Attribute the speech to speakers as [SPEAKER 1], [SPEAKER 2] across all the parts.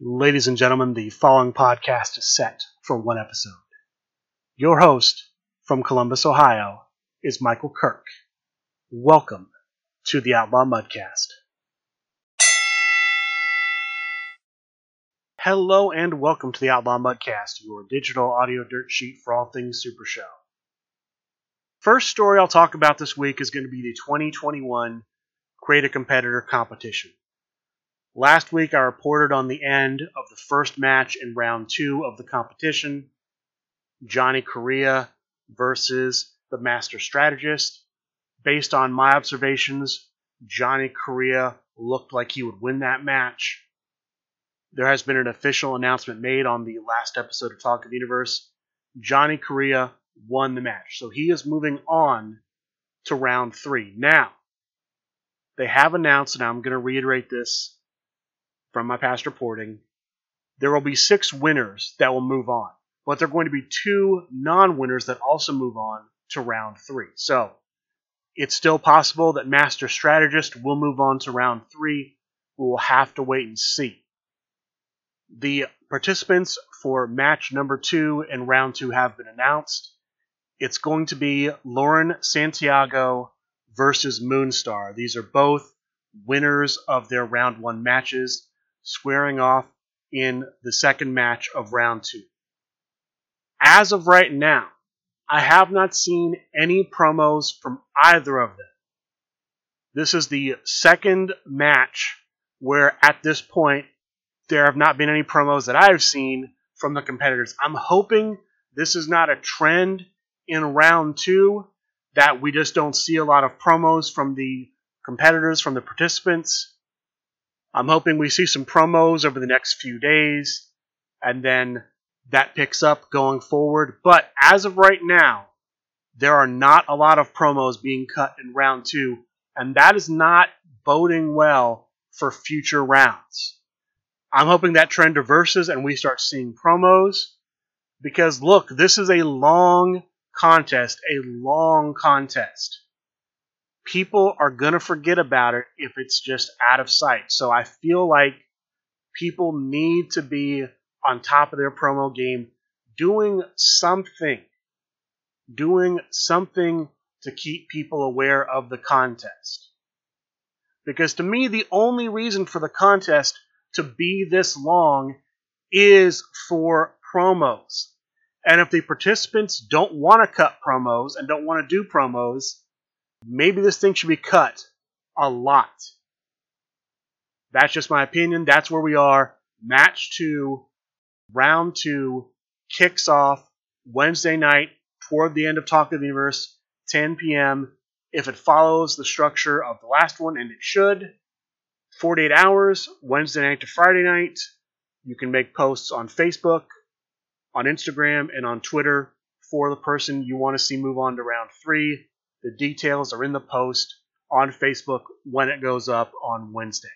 [SPEAKER 1] Ladies and gentlemen, the following podcast is set for one episode. Your host from Columbus, Ohio, is Michael Kirk. Welcome to the Outlaw Mudcast. Hello and welcome to the Outlaw Mudcast, your digital audio dirt sheet for all things Super Show. First story I'll talk about this week is going to be the 2021 Create a Competitor competition. Last week, I reported on the end of the first match in round two of the competition Johnny Correa versus the Master Strategist. Based on my observations, Johnny Correa looked like he would win that match. There has been an official announcement made on the last episode of Talk of the Universe. Johnny Correa won the match. So he is moving on to round three. Now, they have announced, and I'm going to reiterate this from my past reporting, there will be six winners that will move on, but there are going to be two non winners that also move on to round three. So it's still possible that Master Strategist will move on to round three. We will have to wait and see. The participants for match number two and round two have been announced. It's going to be Lauren Santiago versus Moonstar. These are both winners of their round one matches squaring off in the second match of round two. As of right now, I have not seen any promos from either of them. This is the second match where, at this point, there have not been any promos that I've seen from the competitors. I'm hoping this is not a trend in round two, that we just don't see a lot of promos from the competitors, from the participants. I'm hoping we see some promos over the next few days, and then that picks up going forward. But as of right now, there are not a lot of promos being cut in round two, and that is not boding well for future rounds. I'm hoping that trend reverses and we start seeing promos because look, this is a long contest, a long contest people are going to forget about it if it's just out of sight. So I feel like people need to be on top of their promo game, doing something, doing something to keep people aware of the contest. Because to me, the only reason for the contest to be this long is for promos. And if the participants don't want to cut promos and don't want to do promos, maybe this thing should be cut a lot. That's just my opinion. That's where we are. Match two, round two, kicks off Wednesday night toward the end of Talk of the Universe, 10 p.m. If it follows the structure of the last one, and it should, 48 hours, Wednesday night to Friday night. You can make posts on Facebook, on Instagram, and on Twitter for the person you want to see move on to round three. The details are in the post on Facebook when it goes up on Wednesday.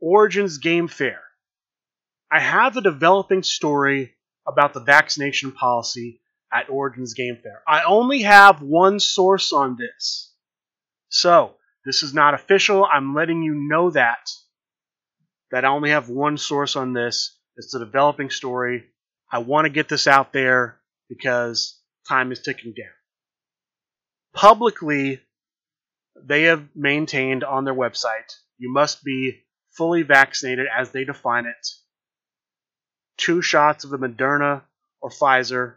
[SPEAKER 1] Origins Game Fair. I have a developing story about the vaccination policy at Origins Game Fair. I only have one source on this. So, this is not official. I'm letting you know that. That I only have one source on this. It's a developing story. I want to get this out there because time is ticking down publicly they have maintained on their website you must be fully vaccinated as they define it. Two shots of the moderna or pfizer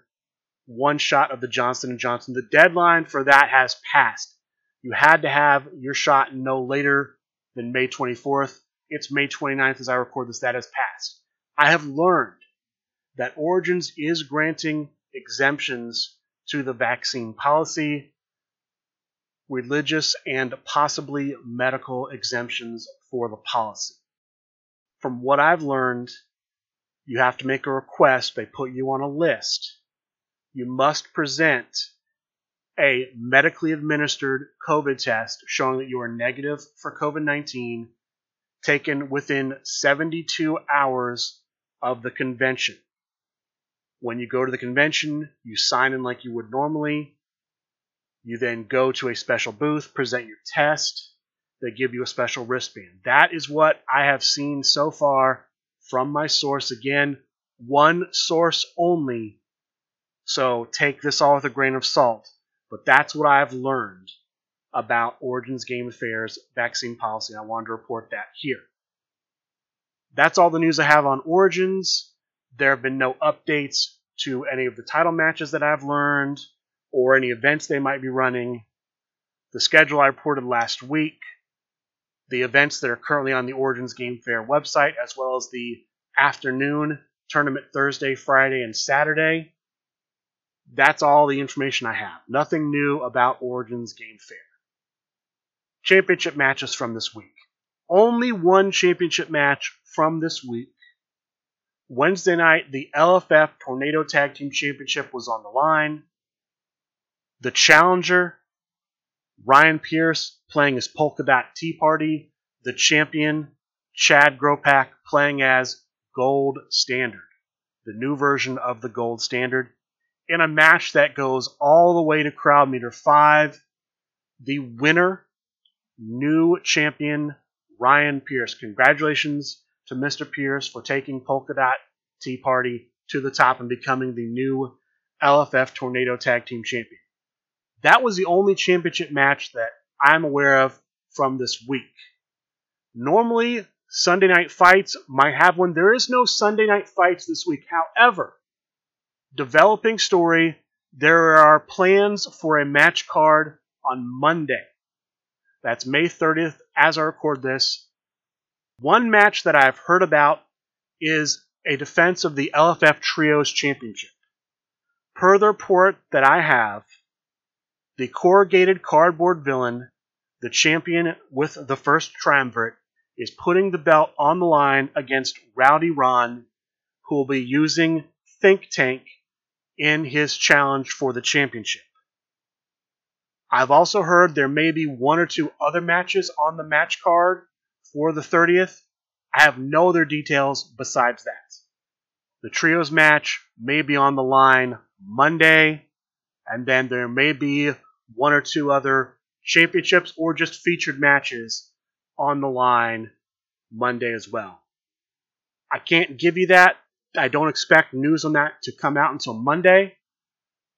[SPEAKER 1] one shot of the johnson & johnson. The deadline for that has passed. You had to have your shot no later than may 24th it's may 29th as i record this that has passed. I have learned that origins is granting exemptions to the vaccine policy religious, and possibly medical exemptions for the policy. From what I've learned, you have to make a request, they put you on a list. You must present a medically administered COVID test showing that you are negative for COVID 19 taken within 72 hours of the convention. When you go to the convention, you sign in like you would normally. You then go to a special booth, present your test. They give you a special wristband. That is what I have seen so far from my source. Again, one source only. So take this all with a grain of salt. But that's what I've learned about Origins Game Fair's vaccine policy. I wanted to report that here. That's all the news I have on Origins. There have been no updates to any of the title matches that I've learned or any events they might be running. The schedule I reported last week, the events that are currently on the Origins Game Fair website, as well as the afternoon tournament Thursday, Friday, and Saturday. That's all the information I have. Nothing new about Origins Game Fair. Championship matches from this week. Only one championship match from this week. Wednesday night, the LFF Tornado Tag Team Championship was on the line. The challenger, Ryan Pierce, playing as Polka Dot Tea Party. The champion, Chad Gropak, playing as Gold Standard, the new version of the Gold Standard, in a match that goes all the way to crowd meter 5. The winner, new champion, Ryan Pierce. Congratulations to Mr. Pierce for taking Polka Dot Tea Party to the top and becoming the new LFF Tornado Tag Team Champion. That was the only championship match that I'm aware of from this week. Normally, Sunday night fights might have one. There is no Sunday night fights this week. However, developing story, there are plans for a match card on Monday. That's May 30th as I record this. One match that I've heard about is a defense of the LFF Trios Championship. Per the report that I have, the corrugated cardboard villain, the champion with the first triumvirate, is putting the belt on the line against Rowdy Ron, who will be using Think Tank in his challenge for the championship. I've also heard there may be one or two other matches on the match card for the 30th. I have no other details besides that. The trios match may be on the line Monday, and then there may be one or two other championships or just featured matches on the line Monday as well. I can't give you that. I don't expect news on that to come out until Monday,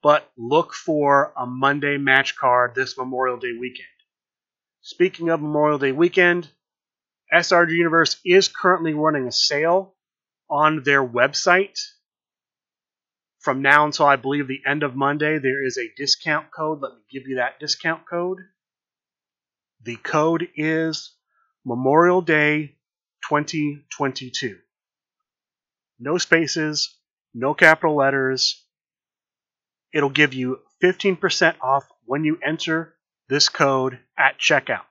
[SPEAKER 1] but look for a Monday match card this Memorial Day weekend. Speaking of Memorial Day weekend, SRG Universe is currently running a sale on their website. From now until I believe the end of Monday, there is a discount code. Let me give you that discount code. The code is Memorial Day 2022. No spaces, no capital letters. It'll give you 15% off when you enter this code at checkout.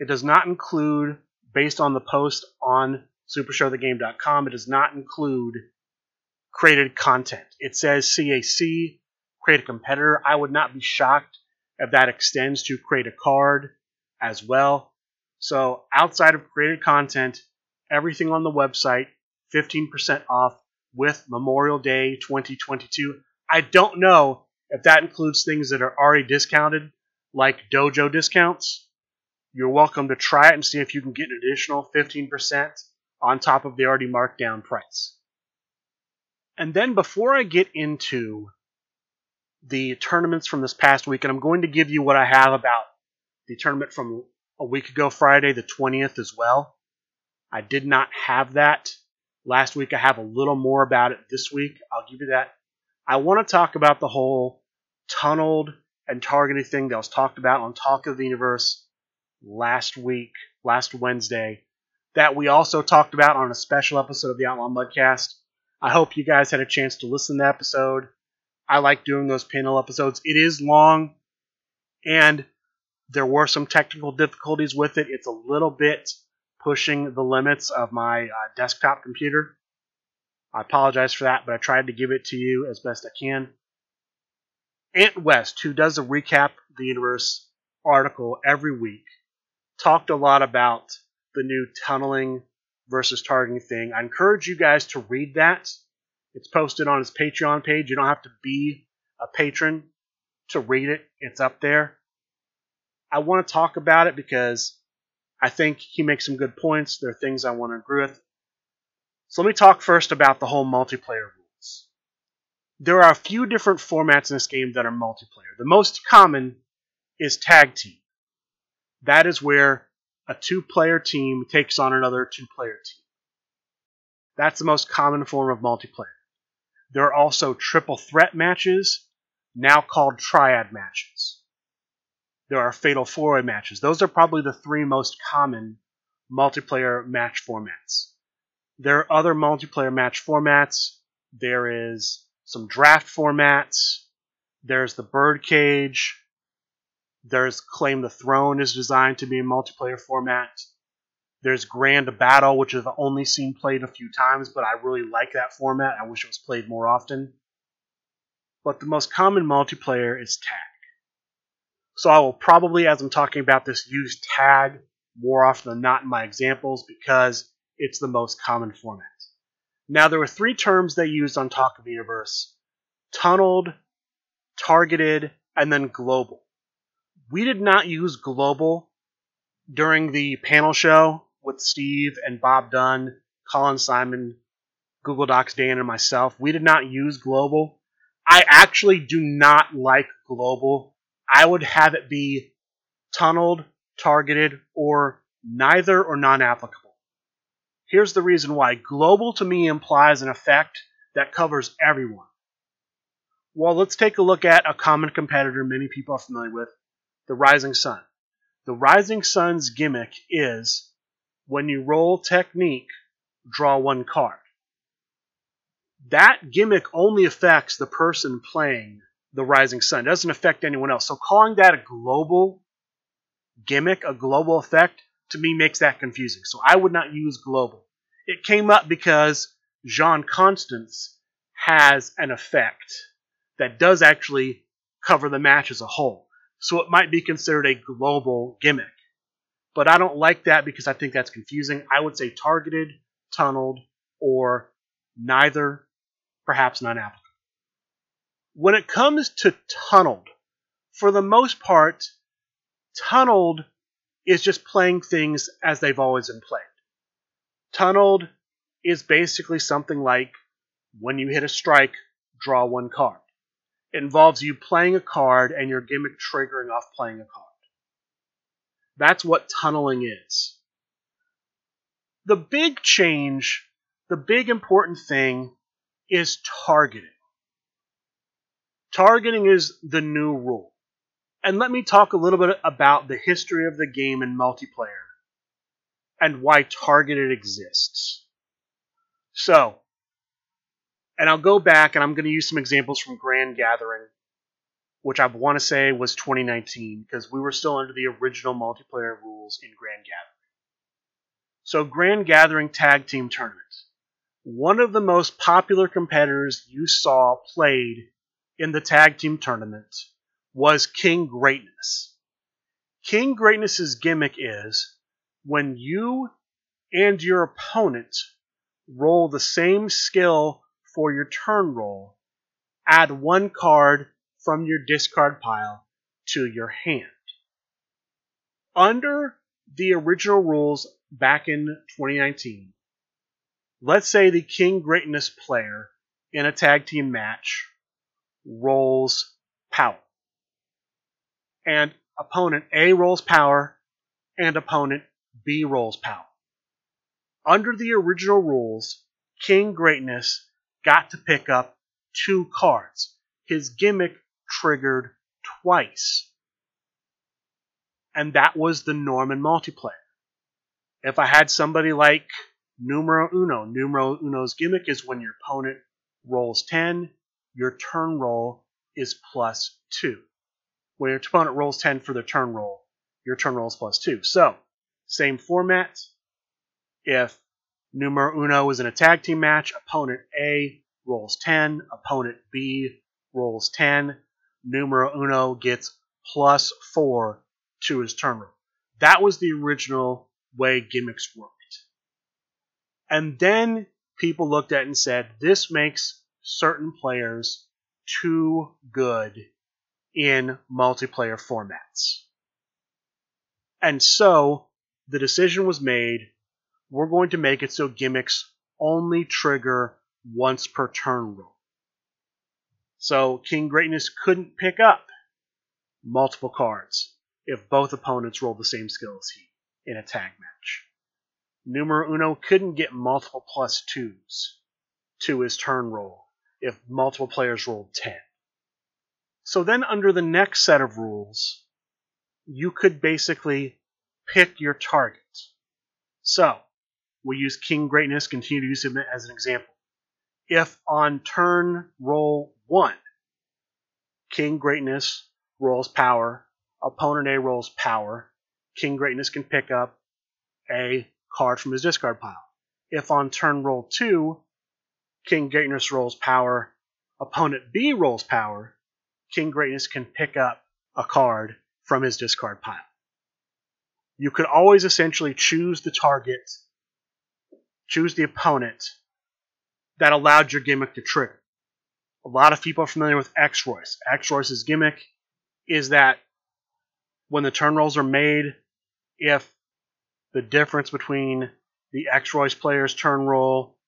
[SPEAKER 1] It does not include, based on the post on supershowthegame.com, it does not include created content. It says CAC, create a competitor. I would not be shocked if that extends to create a card as well. So outside of created content, everything on the website, 15% off with Memorial Day 2022. I don't know if that includes things that are already discounted, like dojo discounts. You're welcome to try it and see if you can get an additional 15% on top of the already marked down price. And then before I get into the tournaments from this past week, and I'm going to give you what I have about the tournament from a week ago, Friday, the 20th, as well. I did not have that last week. I have a little more about it this week. I'll give you that. I want to talk about the whole tunneled and targeted thing that was talked about on Talk of the Universe last week, last Wednesday, that we also talked about on a special episode of the Outlaw Mudcast. I hope you guys had a chance to listen to the episode. I like doing those panel episodes. It is long, and there were some technical difficulties with it. It's a little bit pushing the limits of my uh, desktop computer. I apologize for that, but I tried to give it to you as best I can. Ant West, who does a recap the universe article every week, talked a lot about the new tunneling versus targeting thing. I encourage you guys to read that. It's posted on his Patreon page. You don't have to be a patron to read it. It's up there. I want to talk about it because I think he makes some good points. There are things I want to agree with. So let me talk first about the whole multiplayer rules. There are a few different formats in this game that are multiplayer. The most common is tag team. That is where a two player team takes on another two player team. That's the most common form of multiplayer. There are also triple threat matches, now called triad matches. There are fatal four way matches. Those are probably the three most common multiplayer match formats. There are other multiplayer match formats. There is some draft formats. There's the birdcage. There's Claim the Throne is designed to be a multiplayer format. There's Grand Battle, which I've only seen played a few times, but I really like that format. I wish it was played more often. But the most common multiplayer is tag. So I will probably, as I'm talking about this, use tag more often than not in my examples because it's the most common format. Now, there were three terms they used on Talk of Universe tunneled, targeted, and then global. We did not use global during the panel show with Steve and Bob Dunn, Colin Simon, Google Docs Dan, and myself. We did not use global. I actually do not like global. I would have it be tunneled, targeted, or neither or non applicable. Here's the reason why global to me implies an effect that covers everyone. Well, let's take a look at a common competitor many people are familiar with the Rising Sun. The Rising Sun's gimmick is when you roll technique, draw one card. That gimmick only affects the person playing the Rising Sun. It doesn't affect anyone else. So calling that a global gimmick, a global effect, to me makes that confusing. So I would not use global. It came up because Jean Constance has an effect that does actually cover the match as a whole so it might be considered a global gimmick. But I don't like that because I think that's confusing. I would say targeted, tunneled, or neither, perhaps non applicable. When it comes to tunneled, for the most part, tunneled is just playing things as they've always been played. Tunneled is basically something like when you hit a strike, draw one card. Involves you playing a card and your gimmick triggering off playing a card. That's what tunneling is. The big change, the big important thing is targeting. Targeting is the new rule. And let me talk a little bit about the history of the game in multiplayer and why targeted exists. So, and I'll go back and I'm going to use some examples from Grand Gathering, which I want to say was 2019 because we were still under the original multiplayer rules in Grand Gathering. So, Grand Gathering Tag Team Tournament. One of the most popular competitors you saw played in the tag team tournament was King Greatness. King Greatness's gimmick is when you and your opponent roll the same skill for your turn roll, add one card from your discard pile to your hand. Under the original rules back in 2019, let's say the King Greatness player in a tag team match rolls power. And opponent A rolls power, and opponent B rolls power. Under the original rules, King Greatness got to pick up two cards. His gimmick triggered twice. And that was the Norman multiplayer. If I had somebody like Numero Uno, Numero Uno's gimmick is when your opponent rolls 10, your turn roll is plus 2. When your opponent rolls 10 for their turn roll, your turn roll is plus 2. So, same format. If Numero uno is in a tag team match. Opponent A rolls 10. Opponent B rolls 10. Numero uno gets plus 4 to his turn roll. That was the original way gimmicks worked. And then people looked at and said, this makes certain players too good in multiplayer formats. And so the decision was made we're going to make it so gimmicks only trigger once per turn roll. So King Greatness couldn't pick up multiple cards if both opponents rolled the same skill as he in a tag match. Numero Uno couldn't get multiple plus twos to his turn roll if multiple players rolled 10. So then, under the next set of rules, you could basically pick your target. So, we use King Greatness, continue to use him as an example. If on turn roll 1, King Greatness rolls power, opponent A rolls power, King Greatness can pick up a card from his discard pile. If on turn roll 2, King Greatness rolls power, opponent B rolls power, King Greatness can pick up a card from his discard pile. You could always essentially choose the target, choose the opponent that allowed your gimmick to trigger. A lot of people are familiar with X Royce. X Royce's gimmick is that when the turn rolls are made, if the difference between the X Royce player's turn roll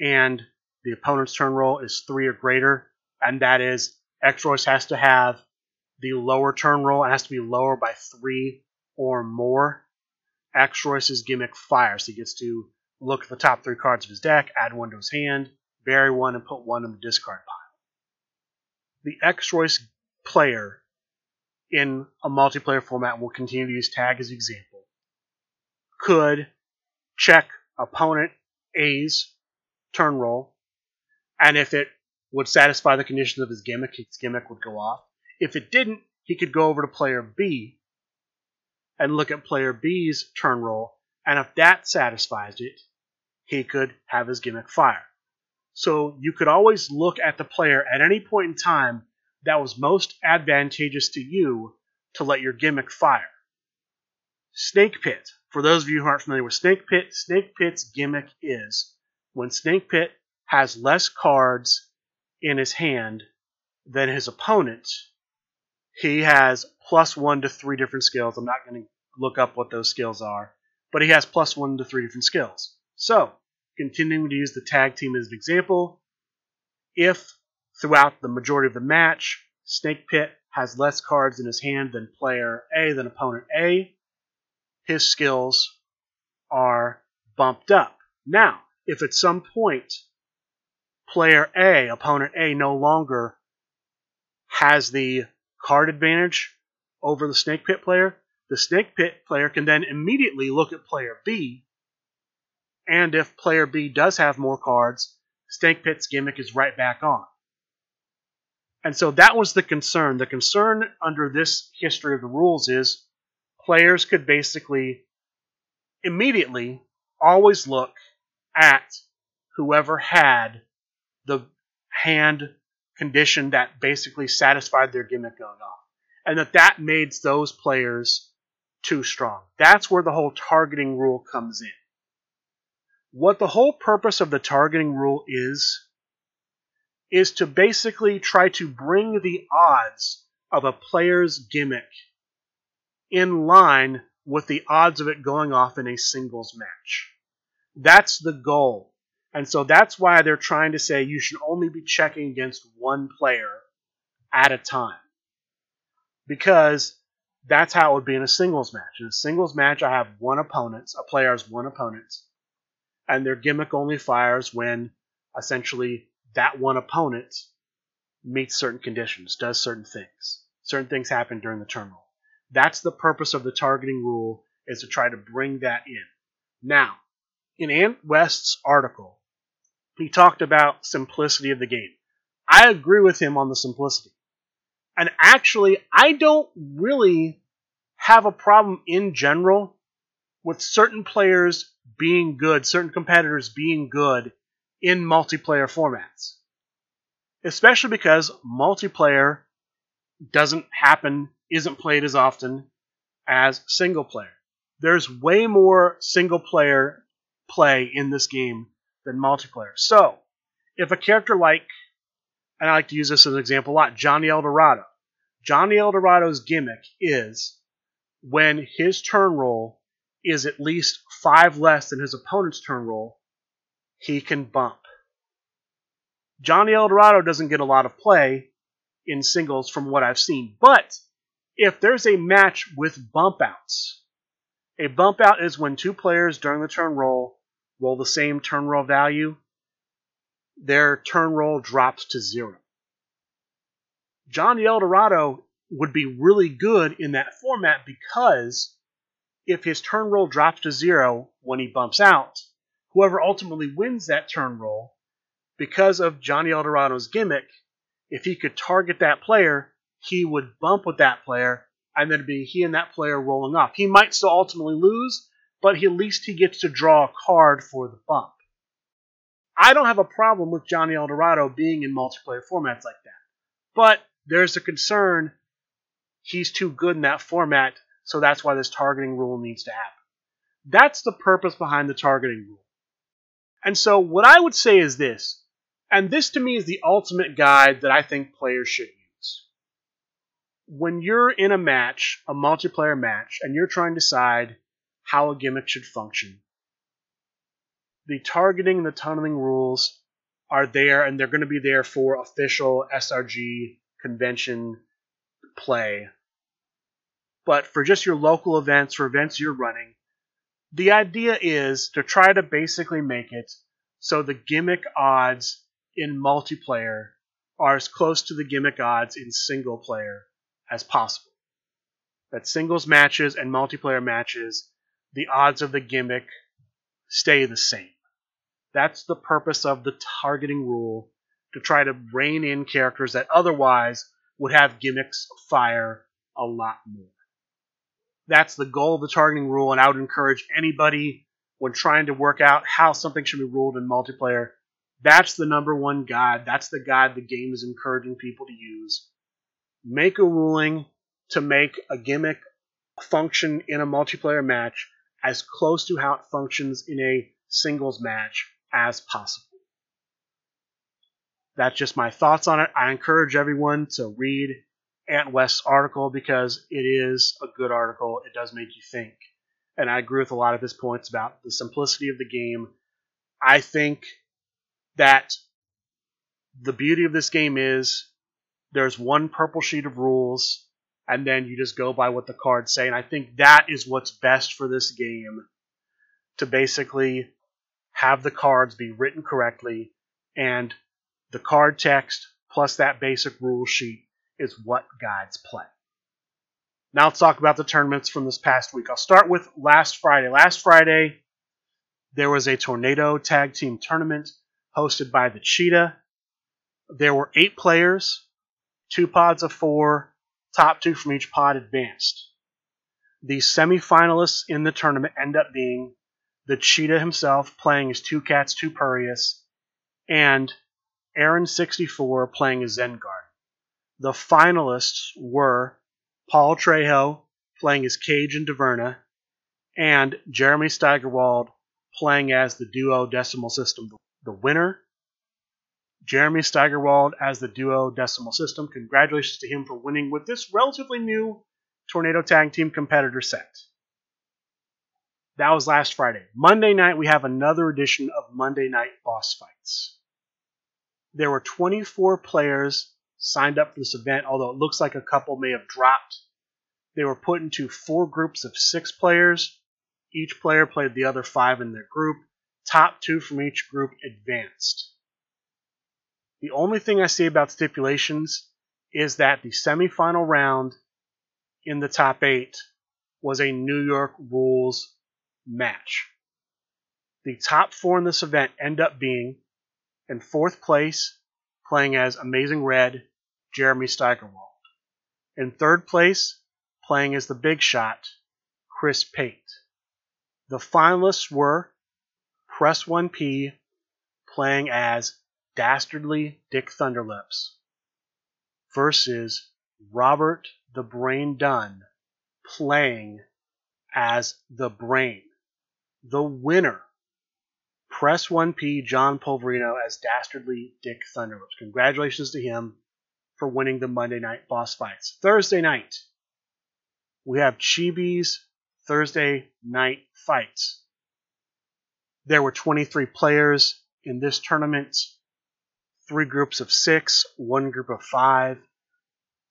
[SPEAKER 1] and the opponent's turn roll is three or greater, and that is X Royce has to have the lower turn roll, it has to be lower by three or more. X Royce's gimmick fires. He gets to look at the top three cards of his deck, add one to his hand, bury one, and put one in the discard pile. The X Royce player in a multiplayer format, we'll continue to use tag as example, could check opponent A's turn roll, and if it would satisfy the conditions of his gimmick, his gimmick would go off. If it didn't, he could go over to player B and look at player B's turn roll, and if that satisfies it, he could have his gimmick fire. So you could always look at the player at any point in time that was most advantageous to you to let your gimmick fire. Snake Pit. For those of you who aren't familiar with Snake Pit, Snake Pit's gimmick is when Snake Pit has less cards in his hand than his opponent, he has plus one to three different skills. I'm not going to look up what those skills are, but he has plus one to three different skills. So, continuing to use the tag team as an example, if Throughout the majority of the match, Snake Pit has less cards in his hand than player A than opponent A. His skills are bumped up. Now, if at some point player A, opponent A, no longer has the card advantage over the Snake Pit player, the Snake Pit player can then immediately look at player B, and if player B does have more cards, Snake Pit's gimmick is right back on. And so that was the concern. The concern under this history of the rules is players could basically immediately always look at whoever had the hand condition that basically satisfied their gimmick going off. And that that made those players too strong. That's where the whole targeting rule comes in. What the whole purpose of the targeting rule is, is to basically try to bring the odds of a player's gimmick in line with the odds of it going off in a singles match. That's the goal. And so that's why they're trying to say you should only be checking against one player at a time. Because that's how it would be in a singles match. In a singles match, I have one opponent, a player has one opponent, and their gimmick only fires when essentially that one opponent meets certain conditions, does certain things. Certain things happen during the roll. That's the purpose of the targeting rule is to try to bring that in. Now, in Ant West's article, he talked about simplicity of the game. I agree with him on the simplicity. And actually, I don't really have a problem in general with certain players being good, certain competitors being good in multiplayer formats. Especially because multiplayer doesn't happen, isn't played as often as single player. There's way more single player play in this game than multiplayer. So, if a character like, and I like to use this as an example a lot, Johnny Eldorado. Johnny Eldorado's gimmick is when his turn roll is at least five less than his opponent's turn roll, he can bump. Johnny Eldorado doesn't get a lot of play in singles from what I've seen, but if there's a match with bump outs, a bump out is when two players during the turn roll roll the same turn roll value, their turn roll drops to zero. Johnny Eldorado would be really good in that format because if his turn roll drops to zero when he bumps out, whoever ultimately wins that turn roll, because of Johnny Eldorado's gimmick, if he could target that player, he would bump with that player, and then be he and that player rolling off. He might still ultimately lose, but he, at least he gets to draw a card for the bump. I don't have a problem with Johnny Eldorado being in multiplayer formats like that. But there's a concern he's too good in that format, so that's why this targeting rule needs to happen. That's the purpose behind the targeting rule. And so, what I would say is this, and this to me is the ultimate guide that I think players should use. When you're in a match, a multiplayer match, and you're trying to decide how a gimmick should function, the targeting and the tunneling rules are there, and they're going to be there for official SRG convention play. But for just your local events, for events you're running, the idea is to try to basically make it so the gimmick odds in multiplayer are as close to the gimmick odds in single player as possible. That singles matches and multiplayer matches, the odds of the gimmick stay the same. That's the purpose of the targeting rule to try to rein in characters that otherwise would have gimmicks fire a lot more. That's the goal of the targeting rule, and I would encourage anybody when trying to work out how something should be ruled in multiplayer. That's the number one guide. That's the guide the game is encouraging people to use. Make a ruling to make a gimmick function in a multiplayer match as close to how it functions in a singles match as possible. That's just my thoughts on it. I encourage everyone to read Ant West's article because it is a good article. It does make you think. And I agree with a lot of his points about the simplicity of the game. I think that the beauty of this game is there's one purple sheet of rules, and then you just go by what the cards say. And I think that is what's best for this game to basically have the cards be written correctly and the card text plus that basic rule sheet is what guides play. Now let's talk about the tournaments from this past week. I'll start with last Friday. Last Friday, there was a tornado tag team tournament hosted by the Cheetah. There were eight players, two pods of four, top two from each pod advanced. The semifinalists in the tournament end up being the Cheetah himself playing as Two Cats, Two Purius, and Aaron64 playing as Zengard. The finalists were Paul Trejo playing as Cage and Daverna, and Jeremy Steigerwald playing as the duo decimal system. The winner, Jeremy Steigerwald as the duo decimal system. Congratulations to him for winning with this relatively new Tornado Tag Team competitor set. That was last Friday. Monday night, we have another edition of Monday Night Boss Fights. There were 24 players signed up for this event, although it looks like a couple may have dropped. They were put into four groups of six players. Each player played the other five in their group. Top two from each group advanced. The only thing I see about stipulations is that the semifinal round in the top eight was a New York rules match. The top four in this event end up being in fourth place, playing as Amazing Red, Jeremy Steigerwald. In third place, playing as the big shot, Chris Pate. The finalists were Press 1P, playing as Dastardly Dick Thunderlips, versus Robert the Brain Dunn, playing as the Brain. The winner, Press 1P John Polverino as Dastardly Dick Thunderlips. Congratulations to him for winning the Monday night boss fights. Thursday night, we have Chibi's Thursday night fights. There were 23 players in this tournament. Three groups of six, one group of five.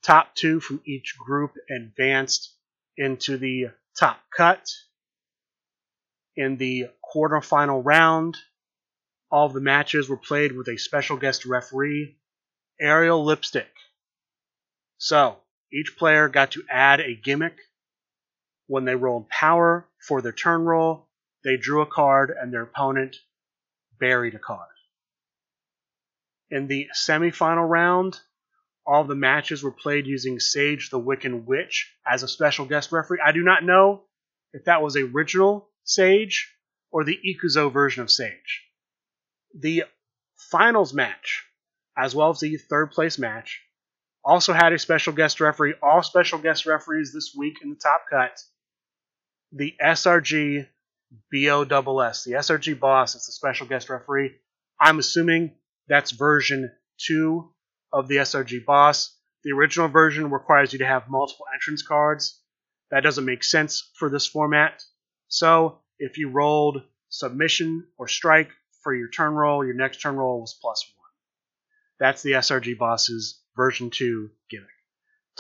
[SPEAKER 1] Top two from each group advanced into the top cut. In the quarterfinal round, all the matches were played with a special guest referee, Ariel Lipstick. So, each player got to add a gimmick. When they rolled power for their turn roll, they drew a card and their opponent buried a card. In the semifinal round, all the matches were played using Sage the Wiccan Witch as a special guest referee. I do not know if that was original Sage or the Ikuzo version of Sage. The finals match, as well as the third place match, also had a special guest referee. All special guest referees this week in the top cut. The SRG BOSS. The SRG boss is the special guest referee. I'm assuming that's version 2 of the SRG boss. The original version requires you to have multiple entrance cards. That doesn't make sense for this format. So if you rolled submission or strike for your turn roll, your next turn roll was plus one. That's the SRG Boss's version 2 gimmick.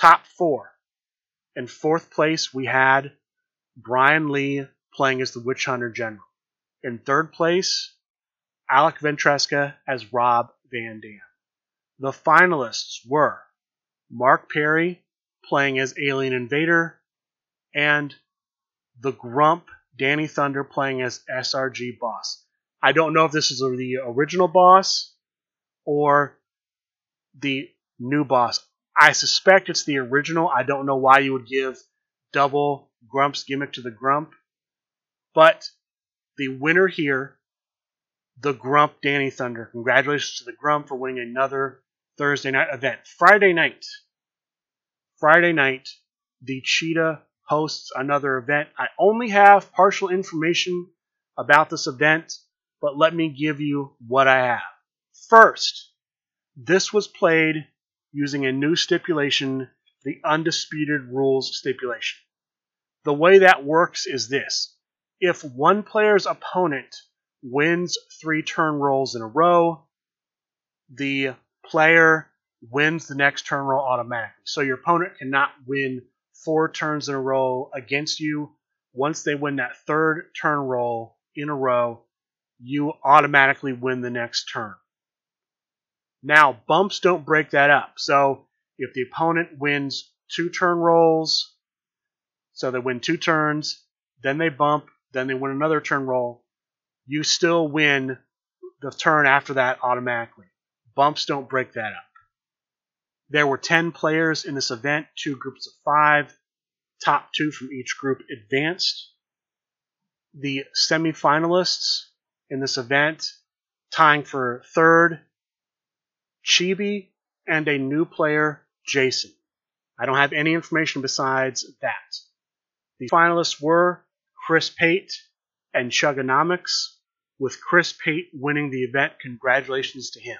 [SPEAKER 1] Top four. In fourth place, we had Brian Lee playing as the Witch Hunter General. In third place, Alec Ventresca as Rob Van Dam. The finalists were Mark Perry playing as Alien Invader and the Grump Danny Thunder playing as SRG Boss. I don't know if this is the original boss or the new boss. I suspect it's the original. I don't know why you would give double Grump's gimmick to the Grump. But the winner here, the Grump Danny Thunder. Congratulations to the Grump for winning another Thursday night event. Friday night. Friday night, the Cheetah hosts another event. I only have partial information about this event but let me give you what I have. First, this was played using a new stipulation, the Undisputed Rules stipulation. The way that works is this if one player's opponent wins three turn rolls in a row, the player wins the next turn roll automatically. So your opponent cannot win four turns in a row against you. Once they win that third turn roll in a row, you automatically win the next turn. Now, bumps don't break that up. So if the opponent wins two turn rolls, so they win two turns, then they bump, then they win another turn roll, you still win the turn after that automatically. Bumps don't break that up. There were 10 players in this event, two groups of five. Top two from each group advanced. The semifinalists in this event, tying for third, Chibi, and a new player, Jason. I don't have any information besides that. The finalists were Chris Pate and Chugonomics, with Chris Pate winning the event. Congratulations to him.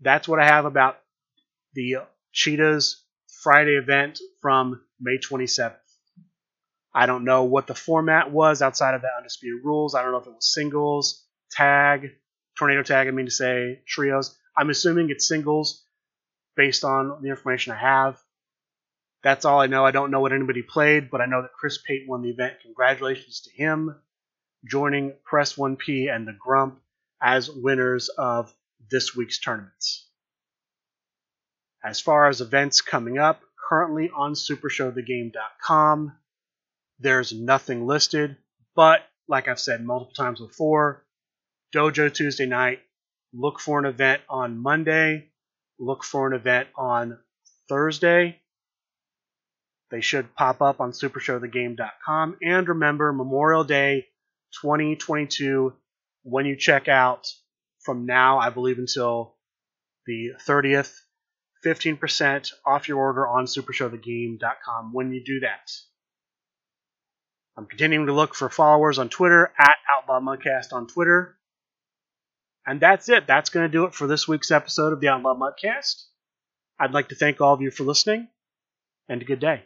[SPEAKER 1] That's what I have about the Cheetahs Friday event from May 27th. I don't know what the format was outside of the undisputed rules. I don't know if it was singles, tag, tornado tag, I mean to say, trios. I'm assuming it's singles based on the information I have. That's all I know. I don't know what anybody played, but I know that Chris Pate won the event. Congratulations to him joining Press 1P and the Grump as winners of this week's tournaments. As far as events coming up, currently on supershowthegame.com, there's nothing listed, but like I've said multiple times before, Dojo Tuesday night, look for an event on Monday, look for an event on Thursday. They should pop up on supershowthegame.com. And remember, Memorial Day 2022, when you check out from now, I believe, until the 30th, 15% off your order on supershowthegame.com when you do that. I'm continuing to look for followers on Twitter at Outlaw Mudcast on Twitter. And that's it. That's going to do it for this week's episode of the Outlaw Mudcast. I'd like to thank all of you for listening, and good day.